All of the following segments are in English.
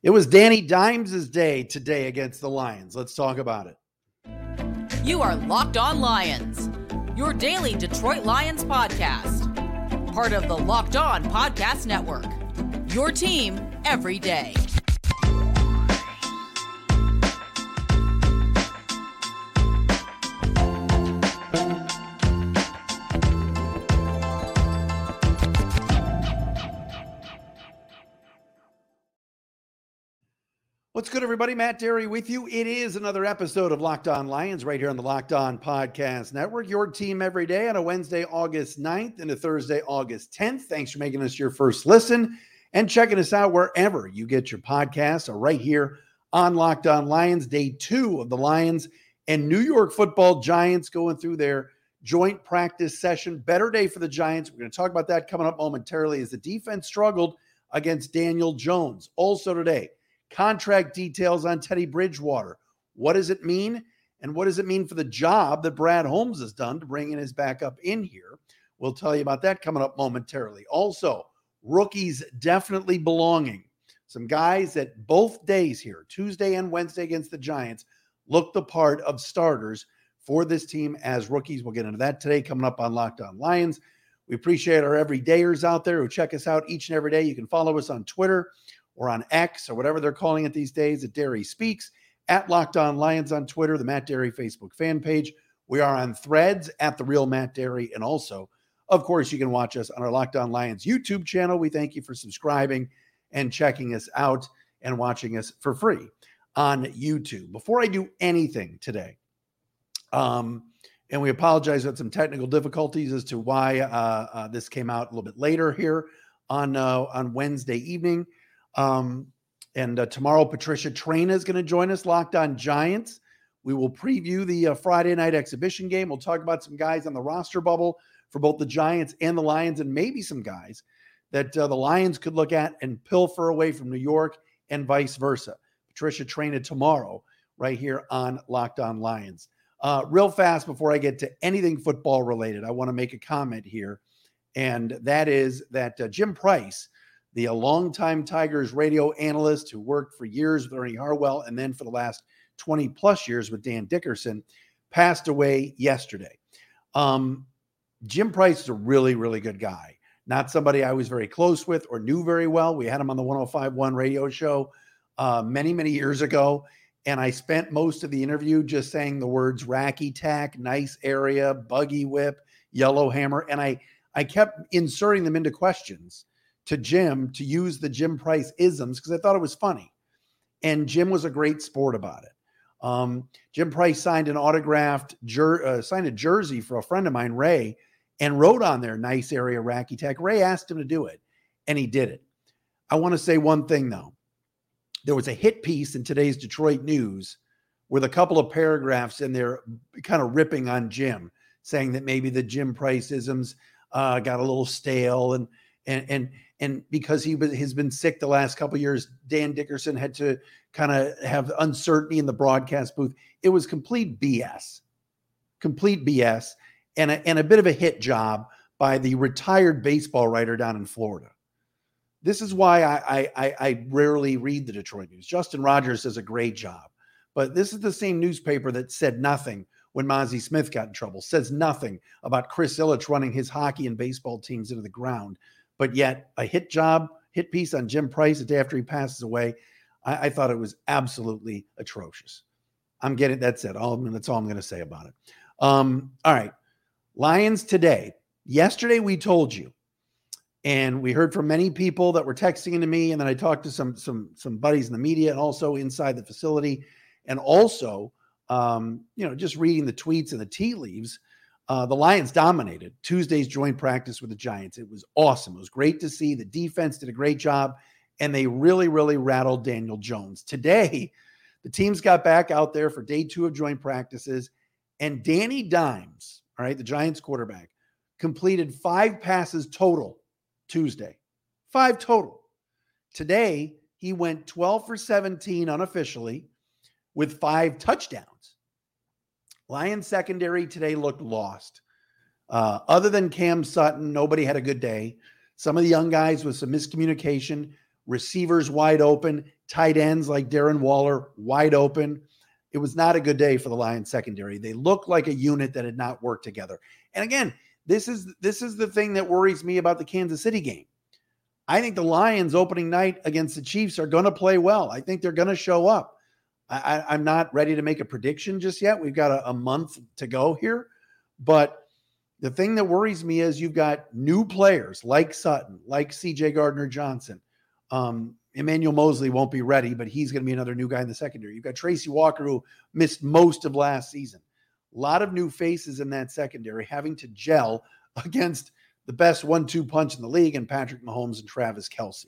It was Danny Dimes' day today against the Lions. Let's talk about it. You are Locked On Lions, your daily Detroit Lions podcast. Part of the Locked On Podcast Network. Your team every day. What's good, everybody? Matt Dery with you. It is another episode of Locked On Lions right here on the Locked On Podcast Network. Your team every day on a Wednesday, August 9th and a Thursday, August 10th. Thanks for making us your first listen and checking us out wherever you get your podcasts or right here on Locked On Lions, day two of the Lions and New York football Giants going through their joint practice session. Better day for the Giants. We're going to talk about that coming up momentarily as the defense struggled against Daniel Jones. Also today, contract details on Teddy Bridgewater. What does it mean? And what does it mean for the job that Brad Holmes has done to bring in his backup in here? We'll tell you about that coming up momentarily. Also, rookies definitely belonging. Some guys that both days here, Tuesday and Wednesday against the Giants, look the part of starters for this team as rookies. We'll get into that today coming up on Locked On Lions. We appreciate our everydayers out there who check us out each and every day. You can follow us on Twitter or on X or whatever they're calling it these days at Dery Speaks, at Locked On Lions on Twitter, the Matt Dery Facebook fan page. We are on threads at the real Matt Dery. And also, of course, you can watch us on our Locked On Lions YouTube channel. We thank you for subscribing and checking us out and watching us for free on YouTube. Before I do anything today, um, and we apologize for some technical difficulties as to why uh, uh, this came out a little bit later here on uh, on Wednesday evening. Um, and uh, tomorrow, Patricia Traina is going to join us, Locked On Giants. We will preview the uh, Friday night exhibition game. We'll talk about some guys on the roster bubble for both the Giants and the Lions, and maybe some guys that uh, the Lions could look at and pilfer away from New York and vice versa. Patricia Traina tomorrow, right here on Locked On Lions. Uh, real fast before I get to anything football related, I want to make a comment here, and that is that uh, Jim Price the a longtime Tigers radio analyst who worked for years with Ernie Harwell and then for the last 20 plus years with Dan Dickerson, passed away yesterday. Um, Jim Price is a really, really good guy. Not somebody I was very close with or knew very well. We had him on the 1051 radio show uh, many, many years ago. And I spent most of the interview just saying the words racky tack, nice area, buggy whip, yellow hammer. And I, I kept inserting them into questions to Jim to use the Jim Price isms because I thought it was funny. And Jim was a great sport about it. Um, Jim Price signed an autographed jer- uh, signed a jersey for a friend of mine, Ray, and wrote on there "nice area racky tech." Ray asked him to do it, and he did it. I want to say one thing though. There was a hit piece in today's Detroit News with a couple of paragraphs in there, kind of ripping on Jim, saying that maybe the Jim Price isms uh, got a little stale and and and and because he has been sick the last couple years, Dan Dickerson had to kind of have uncertainty in the broadcast booth. It was complete BS, complete BS, and a, and a bit of a hit job by the retired baseball writer down in Florida. This is why I, I, I rarely read the Detroit News. Justin Rogers does a great job, but this is the same newspaper that said nothing when Mazi Smith got in trouble, says nothing about Chris Ilitch running his hockey and baseball teams into the ground but yet a hit job, hit piece on Jim Price the day after he passes away. I, I thought it was absolutely atrocious. I'm getting that's it. All that's all I'm going to say about it. Um, all right, Lions today. Yesterday we told you, and we heard from many people that were texting to me, and then I talked to some some some buddies in the media and also inside the facility, and also um, you know just reading the tweets and the tea leaves uh, the Lions dominated Tuesday's joint practice with the Giants. It was awesome. It was great to see. The defense did a great job, and they really, really rattled Daniel Jones. Today, the teams got back out there for day two of joint practices, and Danny Dimes, all right, the Giants quarterback, completed five passes total Tuesday. Five total. Today, he went 12 for 17 unofficially with five touchdowns. Lions secondary today looked lost. Uh, other than Cam Sutton, nobody had a good day. Some of the young guys with some miscommunication receivers wide open, tight ends like Darren Waller wide open. It was not a good day for the Lions secondary. They looked like a unit that had not worked together. And again, this is this is the thing that worries me about the Kansas City game. I think the Lions opening night against the Chiefs are going to play well. I think they're going to show up. I, am not ready to make a prediction just yet. We've got a, a month to go here. But the thing that worries me is you've got new players like Sutton, like CJ Gardner Johnson. Um, Emmanuel Moseley won't be ready, but he's going to be another new guy in the secondary. You've got Tracy Walker, who missed most of last season. A lot of new faces in that secondary having to gel against the best one two punch in the league and Patrick Mahomes and Travis Kelce.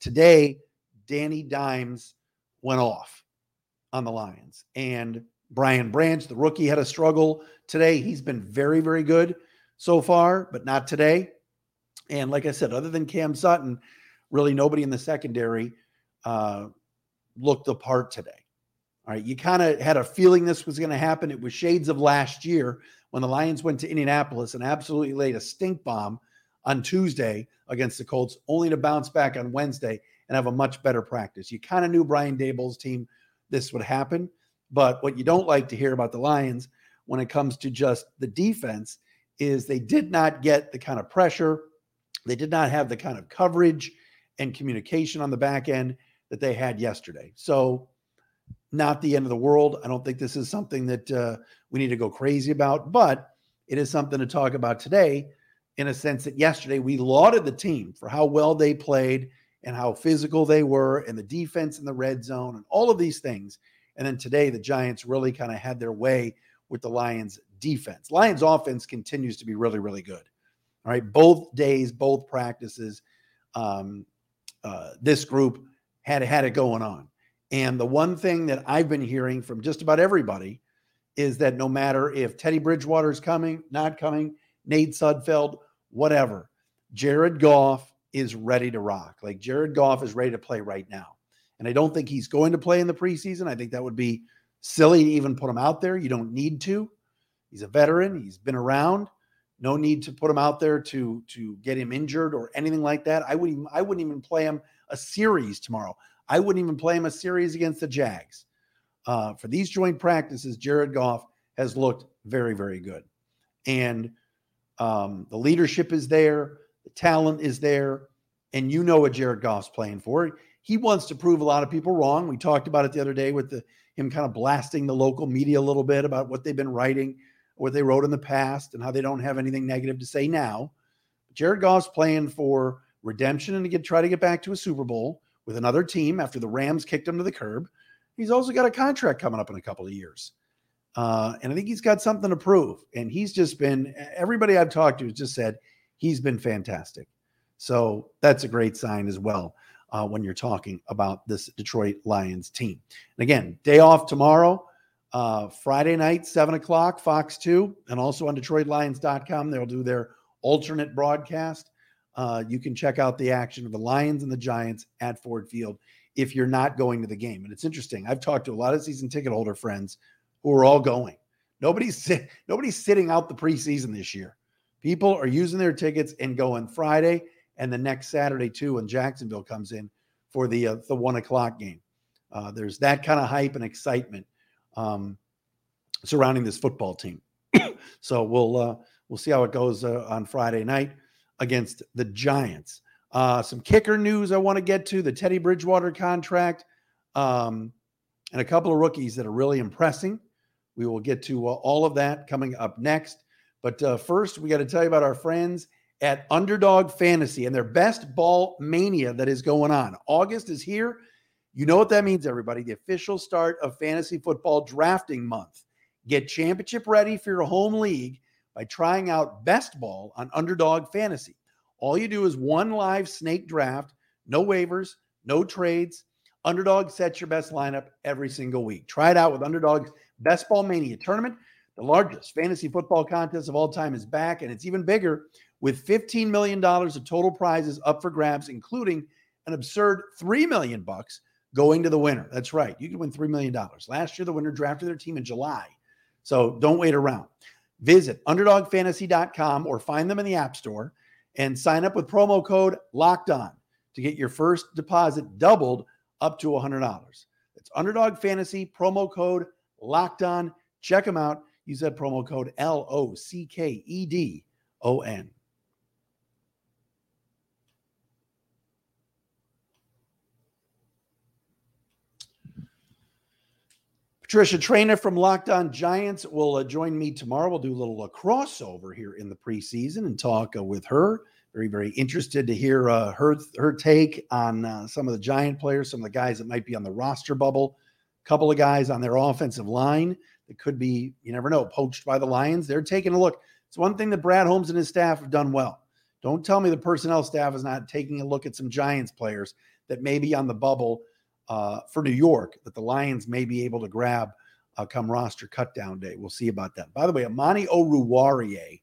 Today, Danny Dimes went off on the Lions. And Brian Branch, the rookie, had a struggle today. He's been very, very good so far, but not today. And like I said, other than Cam Sutton, really nobody in the secondary uh, looked the part today. All right, you kind of had a feeling this was going to happen. It was shades of last year when the Lions went to Indianapolis and absolutely laid a stink bomb on Tuesday against the Colts, only to bounce back on Wednesday and have a much better practice. You kind of knew Brian Daboll's team this would happen. But what you don't like to hear about the Lions when it comes to just the defense is they did not get the kind of pressure, they did not have the kind of coverage and communication on the back end that they had yesterday. So, not the end of the world. I don't think this is something that uh, we need to go crazy about, but it is something to talk about today in a sense that yesterday we lauded the team for how well they played and how physical they were and the defense in the red zone and all of these things. And then today, the Giants really kind of had their way with the Lions defense. Lions offense continues to be really, really good. All right. Both days, both practices, um, uh, this group had had it going on. And the one thing that I've been hearing from just about everybody is that no matter if Teddy Bridgewater is coming, not coming, Nate Sudfeld, whatever, Jared Goff is ready to rock. Like Jared Goff is ready to play right now. And I don't think he's going to play in the preseason. I think that would be silly to even put him out there. You don't need to. He's a veteran. He's been around. No need to put him out there to to get him injured or anything like that. I wouldn't I wouldn't even play him a series tomorrow. I wouldn't even play him a series against the Jags. Uh, for these joint practices, Jared Goff has looked very, very good. And um, the leadership is there. Talent is there, and you know what Jared Goff's playing for. He wants to prove a lot of people wrong. We talked about it the other day with the, him kind of blasting the local media a little bit about what they've been writing, what they wrote in the past, and how they don't have anything negative to say now. Jared Goff's playing for redemption and to get try to get back to a Super Bowl with another team after the Rams kicked him to the curb. He's also got a contract coming up in a couple of years. Uh, and I think he's got something to prove. And he's just been, everybody I've talked to has just said he's been fantastic. So that's a great sign as well uh, when you're talking about this Detroit Lions team. And again, day off tomorrow, uh, Friday night, 7 o'clock, Fox 2, and also on DetroitLions.com. They'll do their alternate broadcast. Uh, you can check out the action of the Lions and the Giants at Ford Field if you're not going to the game. And it's interesting. I've talked to a lot of season ticket holder friends who are all going. Nobody's nobody's sitting out the preseason this year. People are using their tickets and going Friday and the next Saturday too when Jacksonville comes in for the uh, the one o'clock game. Uh, there's that kind of hype and excitement um, surrounding this football team. so we'll uh, we'll see how it goes uh, on Friday night against the Giants. Uh, some kicker news I want to get to the Teddy Bridgewater contract um, and a couple of rookies that are really impressing. We will get to uh, all of that coming up next. But uh, first, we got to tell you about our friends at Underdog Fantasy and their best ball mania that is going on. August is here. You know what that means, everybody. The official start of fantasy football drafting month. Get championship ready for your home league by trying out Best Ball on Underdog Fantasy. All you do is one live snake draft, no waivers, no trades. Underdog sets your best lineup every single week. Try it out with Underdog's Best Ball Mania tournament. The largest fantasy football contest of all time is back, and it's even bigger with $15 million of total prizes up for grabs, including an absurd 3 million bucks going to the winner. That's right. You can win $3 million. Last year, the winner drafted their team in July. So don't wait around. Visit underdogfantasy.com or find them in the App Store and sign up with promo code locked on to get your first deposit doubled up to $100. It's Underdog Fantasy, promo code locked on. Check them out. Use that promo code L O C K E D O N. Patricia Traina from Locked On Giants will uh, join me tomorrow. We'll do a little uh, crossover here in the preseason and talk uh, with her. Very, very interested to hear uh, her her take on uh, some of the Giant players, some of the guys that might be on the roster bubble. A couple of guys on their offensive line that could be, you never know, poached by the Lions. They're taking a look. It's one thing that Brad Holmes and his staff have done well. Don't tell me the personnel staff is not taking a look at some Giants players that may be on the bubble uh, for New York that the Lions may be able to grab uh, come roster cutdown day. We'll see about that. By the way, Amani Oruwariye,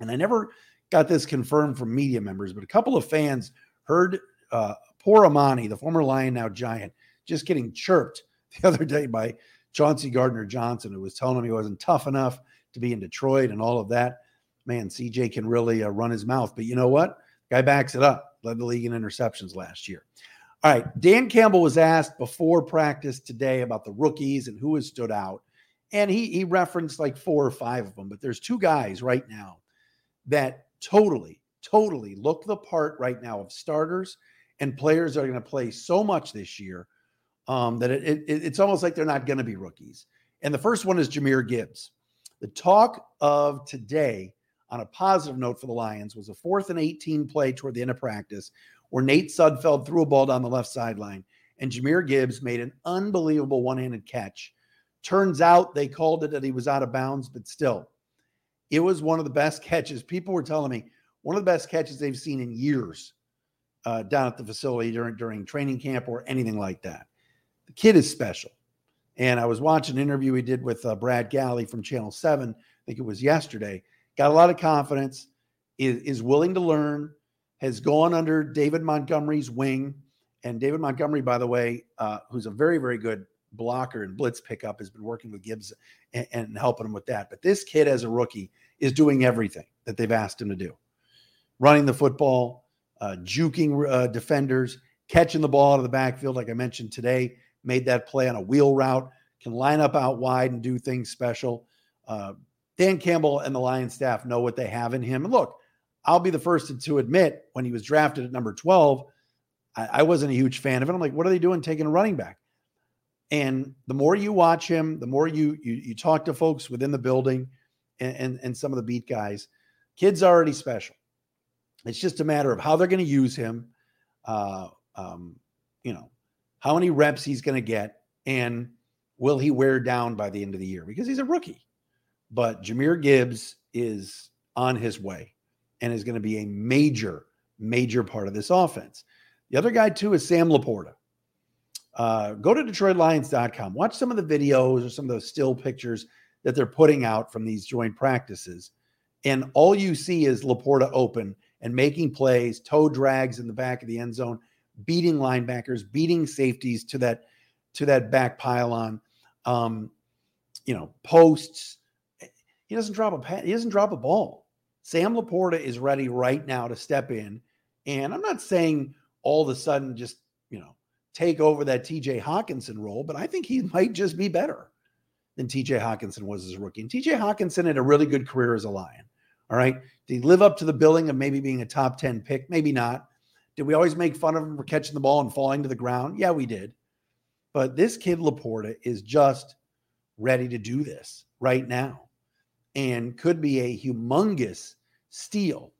and I never got this confirmed from media members, but a couple of fans heard uh, poor Amani, the former Lion, now Giant, just getting chirped the other day by Chauncey Gardner Johnson, who was telling him he wasn't tough enough to be in Detroit and all of that. Man, CJ can really uh, run his mouth, but you know what? Guy backs it up. Led the league in interceptions last year. All right. Dan Campbell was asked before practice today about the rookies and who has stood out. And he he referenced like four or five of them, but there's two guys right now that totally, totally look the part right now of starters and players that are going to play so much this year um, that it, it, it's almost like they're not going to be rookies. And the first one is Jahmyr Gibbs. The talk of today, on a positive note for the Lions, was a fourth and 18 play toward the end of practice where Nate Sudfeld threw a ball down the left sideline and Jahmyr Gibbs made an unbelievable one handed catch. Turns out they called it that he was out of bounds, but still, it was one of the best catches. People were telling me one of the best catches they've seen in years uh, down at the facility during during training camp or anything like that. Kid is special. And I was watching an interview he did with uh, Brad Galli from Channel 7, I think it was yesterday. Got a lot of confidence, is, is willing to learn, has gone under David Montgomery's wing. And David Montgomery, by the way, uh, who's a very, very good blocker and blitz pickup, has been working with Gibbs and, and, helping him with that. But this kid, as a rookie, is doing everything that they've asked him to do running the football, uh, juking uh, defenders, catching the ball out of the backfield, like I mentioned today, made that play on a wheel route, can line up out wide and do things special. Uh, Dan Campbell and the Lions staff know what they have in him. And look, I'll be the first to, admit when he was drafted at number 12, I, I wasn't a huge fan of it. I'm like, what are they doing taking a running back? And the more you watch him, the more you you, you talk to folks within the building and, and, and some of the beat guys, kid's already special. It's just a matter of how they're going to use him, uh, um, you know, how many reps he's going to get, and will he wear down by the end of the year because he's a rookie. But Jahmyr Gibbs is on his way and is going to be a major, major part of this offense. The other guy, too, is Sam LaPorta. Uh, go to DetroitLions.com. Watch some of the videos or some of the still pictures that they're putting out from these joint practices. And all you see is LaPorta open and making plays, toe drags in the back of the end zone, beating linebackers, beating safeties to that to that back pylon. Um, you know, posts. He doesn't drop a he doesn't drop a ball. Sam LaPorta is ready right now to step in. And I'm not saying all of a sudden just, you know, take over that TJ Hockenson role, but I think he might just be better than TJ Hockenson was as a rookie. And TJ Hockenson had a really good career as a Lion. All right. Did he live up to the billing of maybe being a top 10 pick? Maybe not. Did we always make fun of him for catching the ball and falling to the ground? Yeah, we did. But this kid LaPorta is just ready to do this right now and could be a humongous steal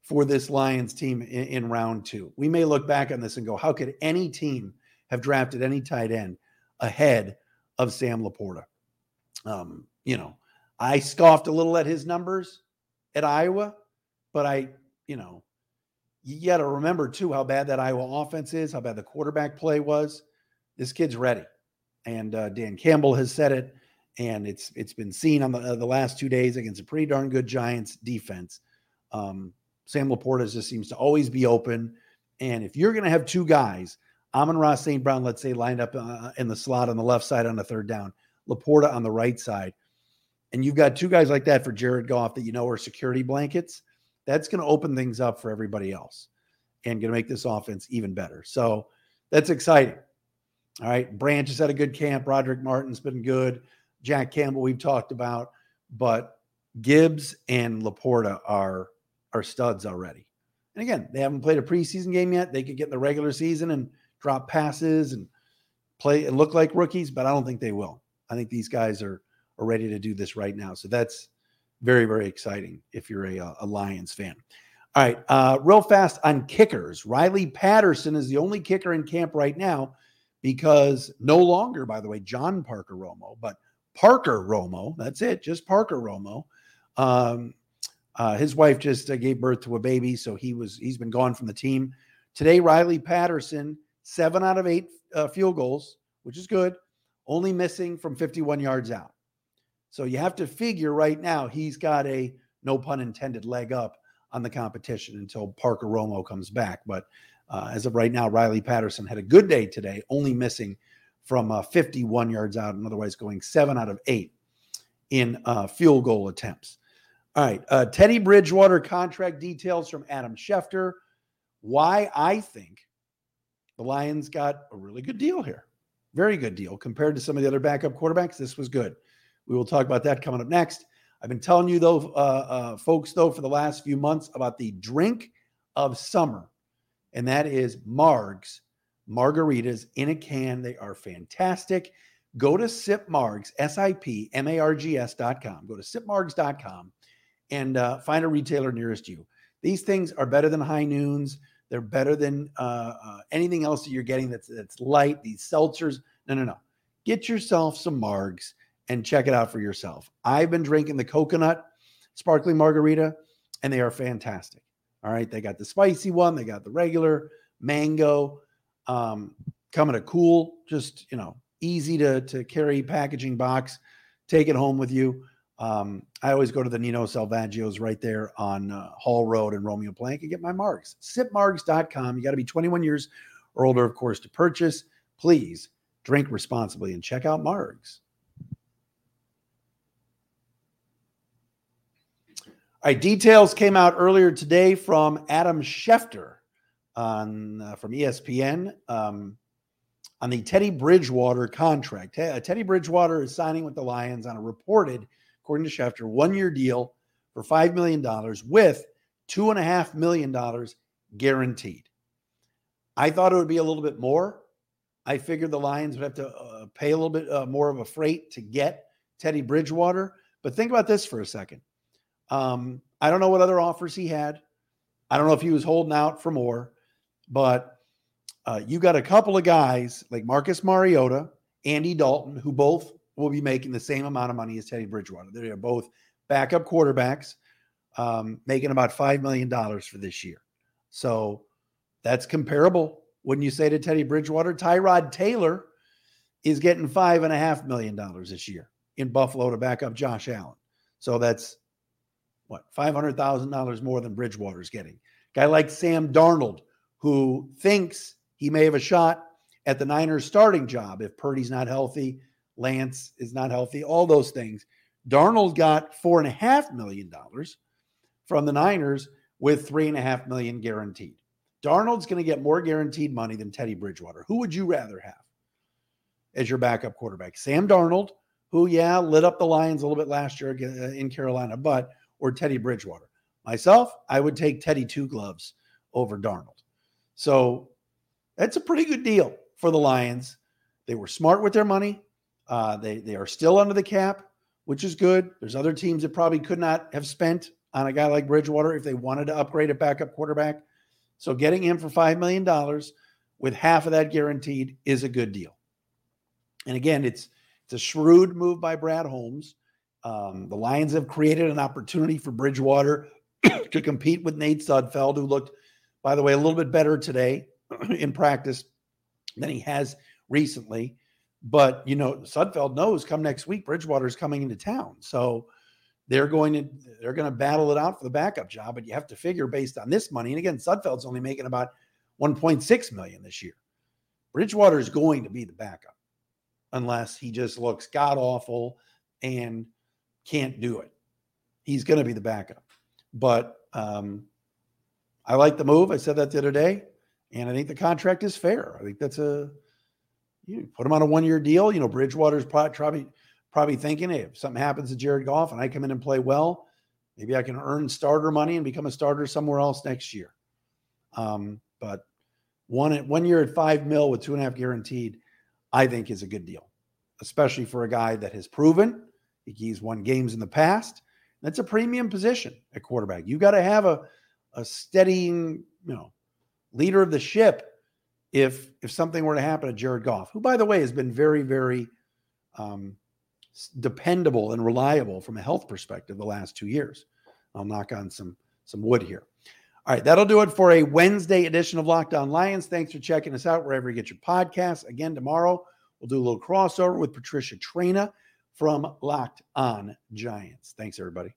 for this Lions team in, in, round two. We may look back on this and go, how could any team have drafted any tight end ahead of Sam LaPorta? Um, you know, I scoffed a little at his numbers at Iowa, but I, you know, you got to remember too how bad that Iowa offense is, how bad the quarterback play was. This kid's ready, and uh, Dan Campbell has said it and it's it's been seen on the, uh, the last two days against a pretty darn good Giants defense. Um, Sam LaPorta just seems to always be open, and if you're going to have two guys, Amon-Ra St. Brown, let's say, lined up uh, in the slot on the left side on the third down, LaPorta on the right side, and you've got two guys like that for Jared Goff that you know are security blankets, that's going to open things up for everybody else. and going to make this offense even better. So that's exciting. All right. Branch has had a good camp. Brodric Martin's been good. Jack Campbell, we've talked about, but Gibbs and LaPorta are are studs already. And again, they haven't played a preseason game yet. They could get in the regular season and drop passes and play and look like rookies, but I don't think they will. I think these guys are are ready to do this right now. So that's very, very exciting if you're a, a Lions fan. All right, uh, real fast on kickers. Riley Patterson is the only kicker in camp right now because no longer, by the way, John Parker Romo, but Parker Romo. That's it, just Parker Romo. Um, uh, his wife just uh, gave birth to a baby, so he was he's been gone from the team. Today, Riley Patterson, seven out of eight uh, field goals, which is good, only missing from 51 yards out. So you have to figure right now he's got a no pun intended leg up on the competition until Parker Romo comes back. But uh, as of right now, Riley Patterson had a good day today, only missing from uh, 51 yards out, and otherwise going seven out of eight in uh, field goal attempts. All right, uh, Teddy Bridgewater contract details from Adam Schefter. Why I think the Lions got a really good deal here, very good deal compared to some of the other backup quarterbacks. This was good. We will talk about that coming up next. I've been telling you, though, uh, uh, folks, though, for the last few months about the drink of summer, and that is Margs margaritas in a can. They are fantastic. Go to Sip Margs, S I P M A R G S.com. Go to sipmargs.com and uh, find a retailer nearest you. These things are better than high noons. They're better than uh, uh, anything else that you're getting that's, that's light. These seltzers. No, no, no. Get yourself some Margs and check it out for yourself. I've been drinking the coconut sparkling margarita, and they are fantastic. All right, they got the spicy one, they got the regular mango, um, coming a cool, just you know, easy to to carry packaging box. Take it home with you. Um, I always go to the Nino Salvaggio's right there on uh, Hall Road in Romeo Plank and get my margs. Sipmargs.com. You got to be 21 years or older, of course, to purchase. Please drink responsibly and check out Margs. Right, details came out earlier today from Adam Schefter on uh, from ESPN um, on the Teddy Bridgewater contract. Uh, Teddy Bridgewater is signing with the Lions on a reported, according to Schefter, one-year deal for five million dollars with two and a half million dollars guaranteed. I thought it would be a little bit more. I figured the Lions would have to uh, pay a little bit uh, more of a freight to get Teddy Bridgewater. But think about this for a second. Um, I don't know what other offers he had. I don't know if he was holding out for more, but uh, you got a couple of guys like Marcus Mariota, Andy Dalton, who both will be making the same amount of money as Teddy Bridgewater. They are both backup quarterbacks, um, making about $5 million for this year. So that's comparable. Wouldn't you say to Teddy Bridgewater? Tyrod Taylor is getting five and a half million dollars this year in Buffalo to back up Josh Allen. So that's what five hundred thousand dollars more than Bridgewater's getting. Guy like Sam Darnold, who thinks he may have a shot at the Niners starting job if Purdy's not healthy, Lance is not healthy, all those things. Darnold got four and a half million dollars from the Niners with three and a half million guaranteed. Darnold's going to get more guaranteed money than Teddy Bridgewater. Who would you rather have as your backup quarterback? Sam Darnold, who, yeah, lit up the Lions a little bit last year uh, in Carolina, but or Teddy Bridgewater. Myself, I would take Teddy Two Gloves over Darnold. So that's a pretty good deal for the Lions. They were smart with their money. Uh, they they are still under the cap, which is good. There's other teams that probably could not have spent on a guy like Bridgewater if they wanted to upgrade a backup quarterback. So getting him for five million dollars with half of that guaranteed is a good deal. And again, it's it's a shrewd move by Brad Holmes. Um, the Lions have created an opportunity for Bridgewater to compete with Nate Sudfeld, who looked, by the way, a little bit better today in practice than he has recently. But you know, Sudfeld knows come next week, Bridgewater is coming into town, so they're going to they're going to battle it out for the backup job. But you have to figure based on this money, and again, Sudfeld's only making about 1.6 million this year. Bridgewater is going to be the backup unless he just looks god awful and can't do it. He's going to be the backup. But um, I like the move. I said that the other day, and I think the contract is fair. I think that's a you put him on a one year deal. You know, Bridgewater's probably probably thinking, hey, if something happens to Jared Goff and I come in and play well, maybe I can earn starter money and become a starter somewhere else next year. Um, but one one year at five mil with two and a half guaranteed, I think is a good deal, especially for a guy that has proven he's won games in the past. That's a premium position at quarterback. You've got to have a a steadying, you know, leader of the ship if if something were to happen to Jared Goff, who by the way has been very very um, dependable and reliable from a health perspective the last two years. I'll knock on some some wood here. All right, that'll do it for a Wednesday edition of Locked On Lions. Thanks for checking us out wherever you get your podcasts. Again, tomorrow we'll do a little crossover with Patricia Traina from Locked On Giants. Thanks, everybody.